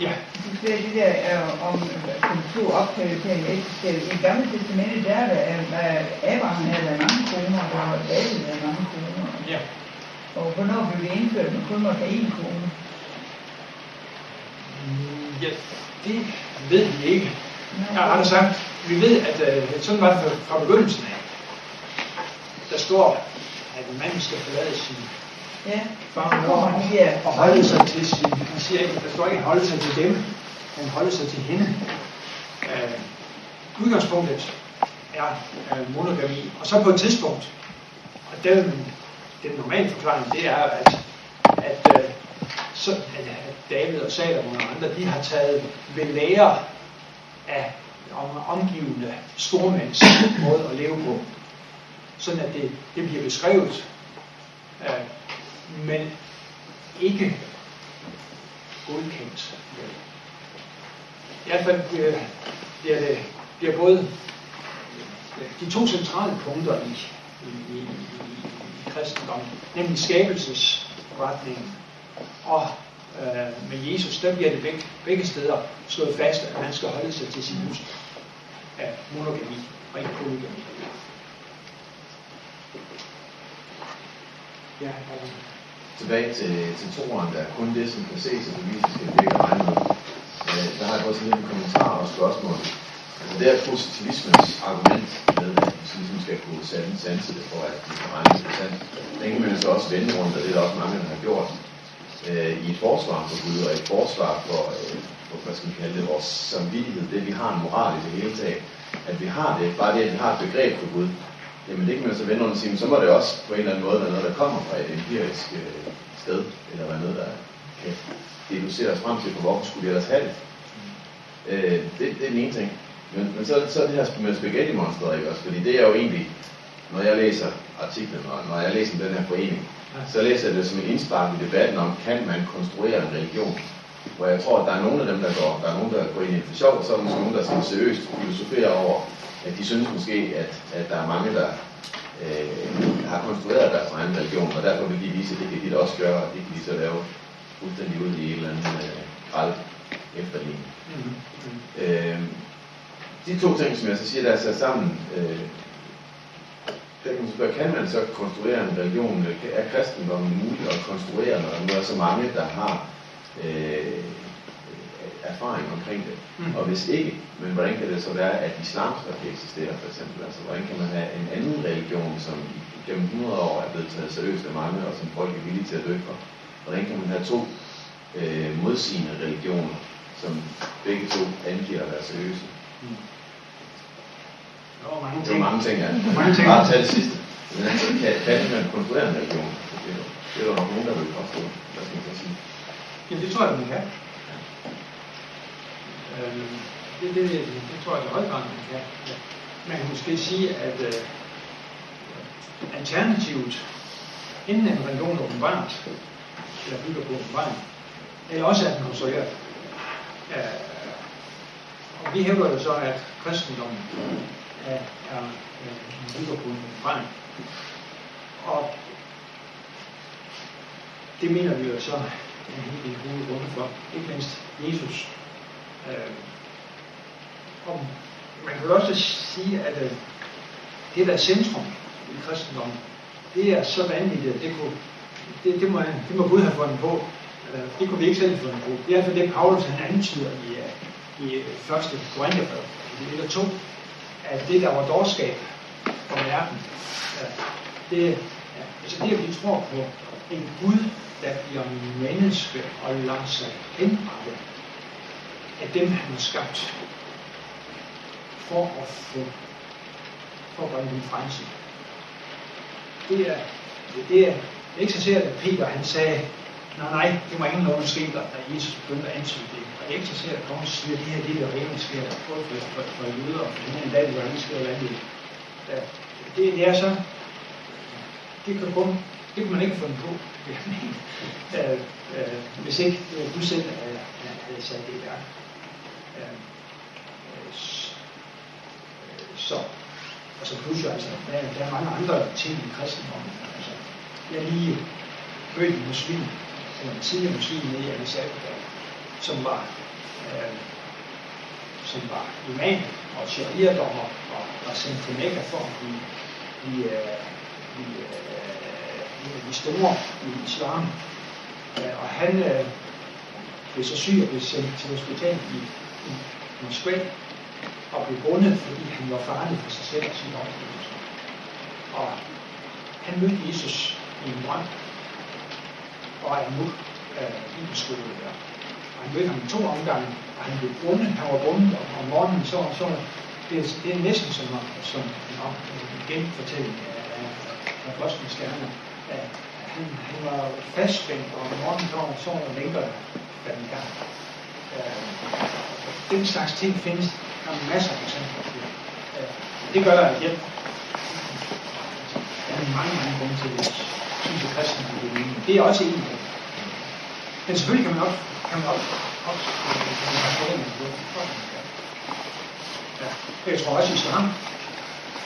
Ja. Så skal det der øh, om kultur, opprioritering, ægteskab. I gamle testamentet, der er der, at Abraham havde været mange koner, og David havde mange koner. Ja. Og hvornår blev det indført, at man kun måtte have én kone? Mm, Ja, det ved vi ikke. Jeg har rettere sagt, vi ved, at øh, sådan var det fra, begyndelsen af. Der står, at en mand skal forlade sin Ja, far og mor og holde sig til sin, siger ikke, der står ikke holde sig til dem, men holde sig til hende. Øh, udgangspunktet er øh, monogami, og så på et tidspunkt, og den, den normale forklaring, det er, at, at, øh, så, at, at David og Salomon og andre, de har taget ved lære af om, omgivende stormænds måde at leve på. Sådan at det, det bliver beskrevet, øh, men ikke godkendt. I hvert fald bliver, bliver det bliver både de to centrale punkter i, i, i, i, i kristendommen, nemlig skabelsesretningen og øh, med Jesus, der bliver det begge, begge steder slået fast, at man skal holde sig til sin hus af monogami og ikke polygami. Ja, altså tilbage til, til toeren, der er kun det, som kan ses og bevises, skal vi ikke regne med. Øh, der har jeg også en kommentar og spørgsmål. Altså det er positivismens argument med, at vi ligesom skal kunne sande sanse det, for at det kan regne det sandt. Den kan man så også vende rundt, og det er der også mange, der har gjort. Øh, I et forsvar for Gud, og et forsvar for, øh, for hvad skal vi kalde det, vores samvittighed, det vi har en moral i det hele taget. At vi har det, bare det, at vi har et begreb for Gud, Jamen det kan man så vende rundt og sige, så må det også på en eller anden måde være noget, der kommer fra et empirisk øh, sted, eller være noget, der kan deducere os frem til, for hvorfor skulle vi ellers have det. Øh, det, det er den ene ting. Men, men så, så er det her med spaghetti monster, ikke også? Fordi det er jo egentlig, når jeg læser artiklen, og når jeg læser den her forening, så læser jeg det som en indspark i debatten om, kan man konstruere en religion? Hvor jeg tror, at der er nogle af dem, der går, der er nogen, der går ind i det for sjov, og så er der nogen, der sådan seriøst filosoferer over, at de synes måske, at, at der er mange, der øh, har konstrueret deres egen religion, og derfor vil de vise, at det kan de da også gøre, og det kan de så lave fuldstændig ud i en eller anden øh, grad efterligning. Mm-hmm. Øh, de to ting, som jeg så siger, der er sat sammen, øh, der kan man spørge, kan man så konstruere en religion? Er kristendommen muligt at konstruere, når der nu er så mange, der har øh, erfaring omkring det? Mm. Og hvis ikke, men hvordan kan det så være, at islam skal eksistere for eksempel? Altså, hvordan kan man have en anden religion, som gennem 100 år er blevet taget seriøst af mange, og som folk er villige til at dø for? Hvordan kan man have to øh, modsigende religioner, som begge to angiver at være seriøse? Mm. Der var mange Det er ting. jo mange ting, ja. Mange ting. Bare tage det sidste. Men altså, kan, kan man konstruere en religion? Det er, det er jo nok nogen, der vil påstå. Hvad skal man så sige? Ja, det tror jeg, man kan. Øhm, det, det, det, det tror jeg i høj grad, man kan. Ja. Man kan måske sige, at øh, alternativet, inden en religion åbenbart, eller bygger på åbenbaring, eller også er den konstrueret. Øh, og vi hævder jo så, at kristendommen er, er, er bygger på en åbenbaring. Og det mener vi jo så er en helt en gode grunde for, ikke mindst Jesus. Øh, og man kan også sige, at øh, det, der er centrum i kristendommen, det er så vanvittigt, at det, kunne, det, det, må, det må Gud have fundet på. Øh, det kunne vi ikke selv have fundet på. Det er altså det, Paulus han antyder i, øh, i øh, første Korintherbrev, i og 2, at det, der var dårskab for verden, øh, det, ja, altså det, at vi tror på en Gud, der bliver menneske og lader sig henrette af dem, han har skabt, for at få for at bringe dem frelse. Det er, det er ikke så sikkert, at Peter han sagde, nej, nej, det var ingen nogen ske, da Jesus begyndte at antyde det. Og det er ikke så sikkert, at kongen siger, at det her det er det rene sker, både for, for, for jøder og for den her dag, hvor det sker og andet. Ja, det, det er så, det kan kun, det kunne man ikke finde på, øh, øh, hvis ikke øh, du selv øh, havde sat det i værk. Øh, øh, så, og så pludselig altså, der, der er mange andre ting i kristendommen. Altså, jeg er lige mødt en muslim, eller en tidligere muslim nede i Addis Abeba, som var øh, som var imam og sharia-dommer og var sendt til Mekka for at blive, blive, øh, blive øh, en af de store i islam. Øh, og han øh, blev så syg og blev sendt til hospital i, i Moskva og blev bundet, fordi han var farlig for sig selv og sin omgivelse. Og han mødte Jesus i en drøm og er nu øh, bibelskole der. Og han mødte ham i to omgange, og han blev bundet, han var bundet, og om morgenen så, og så det, er, det er næsten som, som en, genfortælling af, af, af Boston Stjerner. At hun, hun var fastspændt, og om morgenen så, hun var længere der den gang. Øh, den slags ting findes der er masser af eksempler på. Øh, det gør der hjælp. Der er mange, mange grunde til det, synes jeg, kristne er det Det er også en af. Men selvfølgelig kan man også, kan man også, op, kan man også Ja. Jeg tror også, at islam,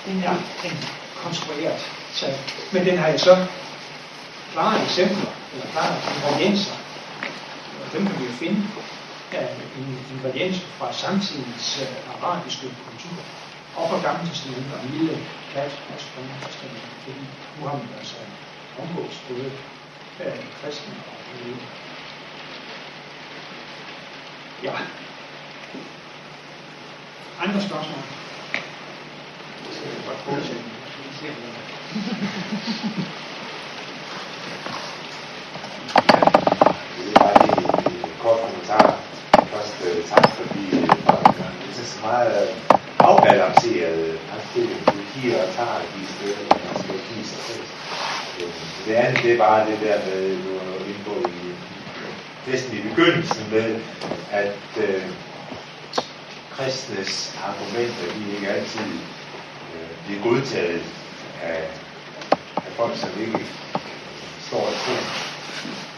den er en konstrueret sag. Men den har jeg så klare eksempler, eller klare ingredienser, og dem kan vi jo finde af ingredienser fra samtidens uh, arabiske kultur og fra gamle testament og lille kat også fra gamle testament, fordi Muhammed altså omgås både uh, kristne og jøder. Ja. Andre spørgsmål? Det skal jeg godt fortsætte. Det er bare lige en kort kommentar. Først øh, tak fordi øh, det er så meget øh, afbalanceret fremstilling. Du giver og tager de steder, hvor man skal give sig selv. Øh, det andet, er bare det der med, du var inde på i næsten i begyndelsen med, at øh, kristnes argumenter, de ikke altid øh, bliver godtaget af, af folk, som ikke står i tro.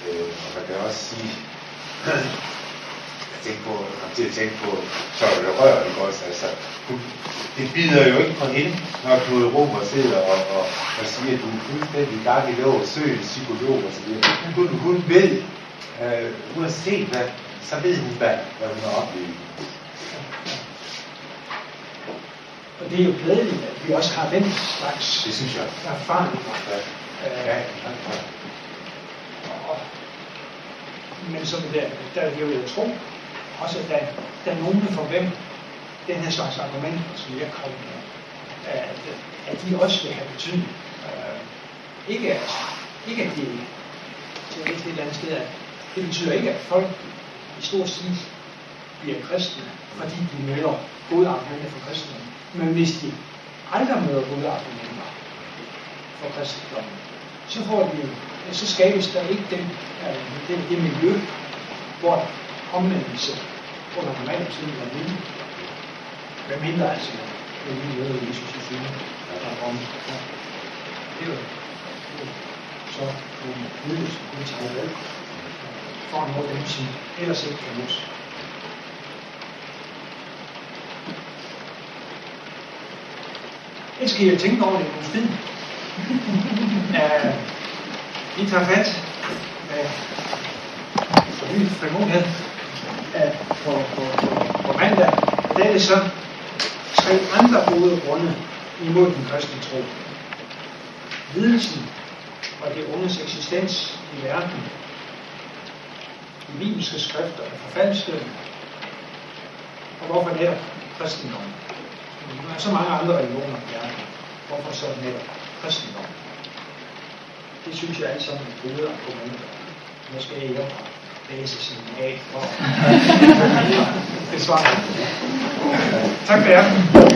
Øh, og man kan også sige, jeg tænker på, kom til at tænke på Søren Rør, ikke også? Altså, hun, det bider jo ikke på hende, når Knud Romer sidder og, og, og siger, at du er fuldstændig gang i lov, søg en psykolog og så videre. Hun, hun ved, øh, uanset hvad, så ved hun, hvad, hvad hun har oplevet. Og det er jo glædeligt, at vi også har den slags Det synes jeg. erfaringer. Ja, ja, ja. og, men som der, der er jo jeg tro, også at der, der er nogen, for hvem den her slags argumenter, som jeg kommer med, at, at de også vil have betydning. Øh, ikke, at, ikke at det, til et eller andet sted, at det betyder ikke, at folk i stor stil bliver kristne, fordi de møder gode argumenter for kristendommen. Men hvis de aldrig møder gode argumenter for kristendommen, så får de så skabes der ikke den, øh, det, det miljø, hvor omvendelse under normale omstændigheder er mulig. Hvem mindre altså, det er lige noget, Jesus i syne, der om. Er jo det er jo så nogle nydes, som tager vel for at nå dem, som ellers ikke kan nås. Det skal I jo tænke over det uges tid. Uh, vi tager fat med fornyet frimodighed på, på, på, på mandag. Og der er det så tre andre gode grunde imod den kristne tro. Lidelsen og det ondes eksistens i verden. De bibelske skrifter er forfalskede. Og hvorfor netop kristendommen? Der er så mange andre religioner i verden. Hvorfor så netop kristendommen? Det synes jeg alt sammen er gode argumenter. Måske skal jeg hjem og læse sådan af for at besvare. Tak for jer.